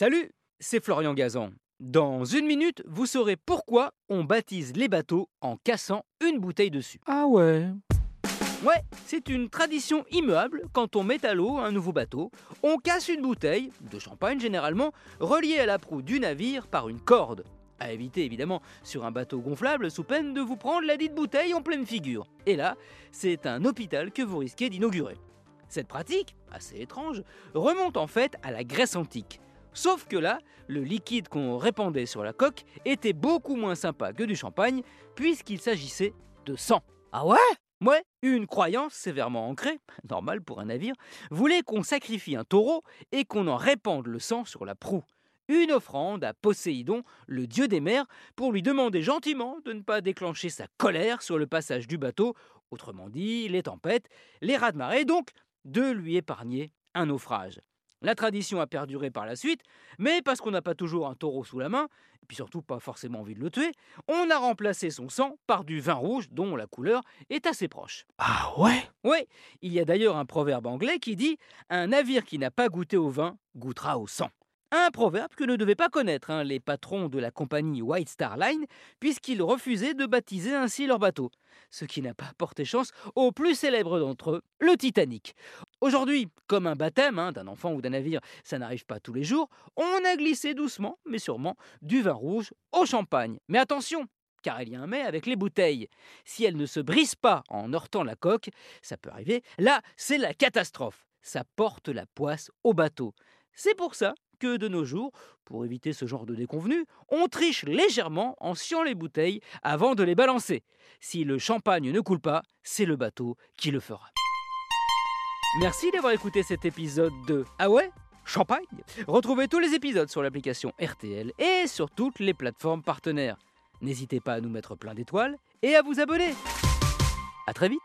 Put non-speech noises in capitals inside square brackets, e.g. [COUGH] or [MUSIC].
Salut, c'est Florian Gazan. Dans une minute, vous saurez pourquoi on baptise les bateaux en cassant une bouteille dessus. Ah ouais Ouais, c'est une tradition immuable. Quand on met à l'eau un nouveau bateau, on casse une bouteille, de champagne généralement, reliée à la proue du navire par une corde. À éviter évidemment sur un bateau gonflable sous peine de vous prendre la dite bouteille en pleine figure. Et là, c'est un hôpital que vous risquez d'inaugurer. Cette pratique, assez étrange, remonte en fait à la Grèce antique. Sauf que là, le liquide qu'on répandait sur la coque était beaucoup moins sympa que du champagne, puisqu'il s'agissait de sang. Ah ouais? Ouais, une croyance sévèrement ancrée, [LAUGHS] normal pour un navire, voulait qu'on sacrifie un taureau et qu'on en répande le sang sur la proue. Une offrande à Poséidon, le dieu des mers, pour lui demander gentiment de ne pas déclencher sa colère sur le passage du bateau, autrement dit les tempêtes, les rats de marée, donc de lui épargner un naufrage. La tradition a perduré par la suite, mais parce qu'on n'a pas toujours un taureau sous la main, et puis surtout pas forcément envie de le tuer, on a remplacé son sang par du vin rouge dont la couleur est assez proche. Ah ouais? Oui, il y a d'ailleurs un proverbe anglais qui dit Un navire qui n'a pas goûté au vin goûtera au sang. Un proverbe que ne devaient pas connaître hein, les patrons de la compagnie White Star Line, puisqu'ils refusaient de baptiser ainsi leur bateau. Ce qui n'a pas porté chance au plus célèbre d'entre eux, le Titanic. Aujourd'hui, comme un baptême hein, d'un enfant ou d'un navire, ça n'arrive pas tous les jours, on a glissé doucement, mais sûrement, du vin rouge au champagne. Mais attention, car il y a un mais avec les bouteilles. Si elles ne se brisent pas en heurtant la coque, ça peut arriver, là, c'est la catastrophe. Ça porte la poisse au bateau. C'est pour ça que de nos jours, pour éviter ce genre de déconvenu, on triche légèrement en sciant les bouteilles avant de les balancer. Si le champagne ne coule pas, c'est le bateau qui le fera. Merci d'avoir écouté cet épisode de Ah ouais Champagne Retrouvez tous les épisodes sur l'application RTL et sur toutes les plateformes partenaires. N'hésitez pas à nous mettre plein d'étoiles et à vous abonner. A très vite